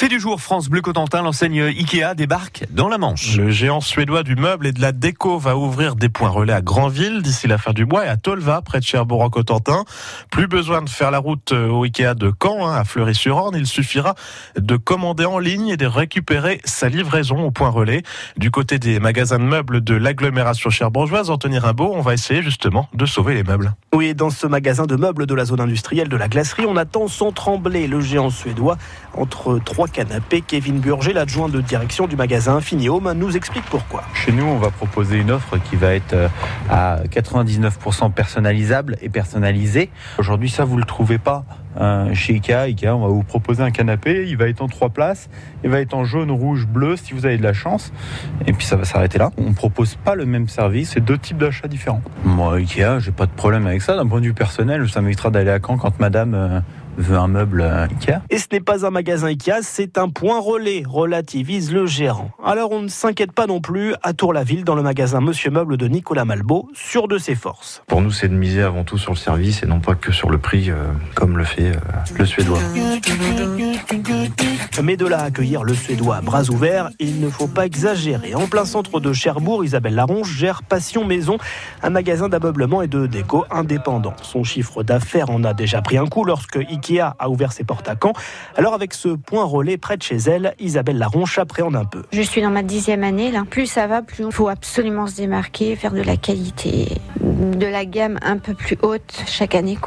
Fait du jour, France Bleu Cotentin, l'enseigne Ikea débarque dans la Manche. Le géant suédois du meuble et de la déco va ouvrir des points relais à Granville d'ici la fin du mois et à Tolva, près de Cherbourg en Cotentin. Plus besoin de faire la route euh, au Ikea de Caen, hein, à Fleury-sur-Orne. Il suffira de commander en ligne et de récupérer sa livraison au point relais. Du côté des magasins de meubles de l'agglomération cherbourgeoise, Anthony Rimbaud, on va essayer justement de sauver les meubles. Oui, dans ce magasin de meubles de la zone industrielle de la glacerie, on attend sans trembler le géant suédois entre 3 canapé. Kevin Burger, l'adjoint de direction du magasin Infini Home, nous explique pourquoi. Chez nous, on va proposer une offre qui va être euh, à 99% personnalisable et personnalisée. Aujourd'hui, ça, vous ne le trouvez pas hein, chez Ikea, Ikea, on va vous proposer un canapé. Il va être en trois places. Il va être en jaune, rouge, bleu si vous avez de la chance. Et puis ça va s'arrêter là. On ne propose pas le même service. C'est deux types d'achats différents. Moi, Ikea, j'ai pas de problème avec ça. D'un point de vue personnel, ça m'évitera d'aller à Caen quand madame. Euh, veut un meuble Ikea. Et ce n'est pas un magasin Ikea, c'est un point relais, relativise le gérant. Alors on ne s'inquiète pas non plus à Tour-la-Ville dans le magasin Monsieur Meuble de Nicolas Malbeau, sûr de ses forces. Pour nous, c'est de miser avant tout sur le service et non pas que sur le prix, euh, comme le fait euh, le Suédois. Mais de là à accueillir le Suédois à bras ouverts, il ne faut pas exagérer. En plein centre de Cherbourg, Isabelle Laronge gère Passion Maison, un magasin d'ameublement et de déco indépendant. Son chiffre d'affaires en a déjà pris un coup lorsque Ikea a ouvert ses portes à Caen. Alors avec ce point relais près de chez elle, Isabelle Laronche appréhende un peu. Je suis dans ma dixième année. Plus ça va, plus il faut absolument se démarquer, faire de la qualité, de la gamme un peu plus haute chaque année.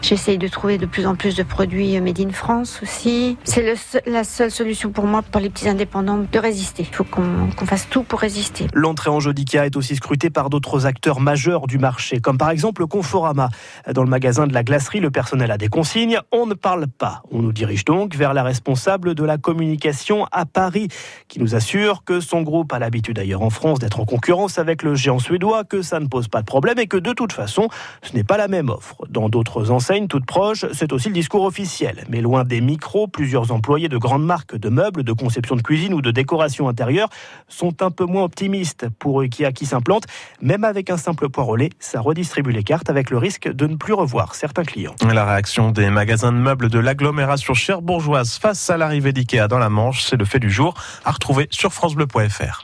J'essaye de trouver de plus en plus de produits made in France aussi. C'est la seule solution pour moi, pour les petits indépendants, de résister. Il faut qu'on qu'on fasse tout pour résister. L'entrée en jeu d'Ikea est aussi scrutée par d'autres acteurs majeurs du marché, comme par exemple Conforama. Dans le magasin de la glacerie, le personnel a des consignes. On ne parle pas. On nous dirige donc vers la responsable de la communication à Paris, qui nous assure que son groupe a l'habitude d'ailleurs en France d'être en concurrence avec le géant suédois, que ça ne pose pas de problème et que de toute façon, ce n'est pas la même offre. Dans d'autres enseignes toutes proches, c'est aussi le discours officiel. Mais loin des micros, plusieurs employés de grandes marques de meubles, de conception de cuisine ou de décoration intérieure sont un peu moins optimistes pour Ikea qui s'implante. Même avec un simple point relais, ça redistribue les cartes avec le risque de ne plus revoir certains clients. La réaction des magasins de meubles de l'agglomération cherbourgeoise face à l'arrivée d'IKEA dans la Manche, c'est le fait du jour à retrouver sur francebleu.fr.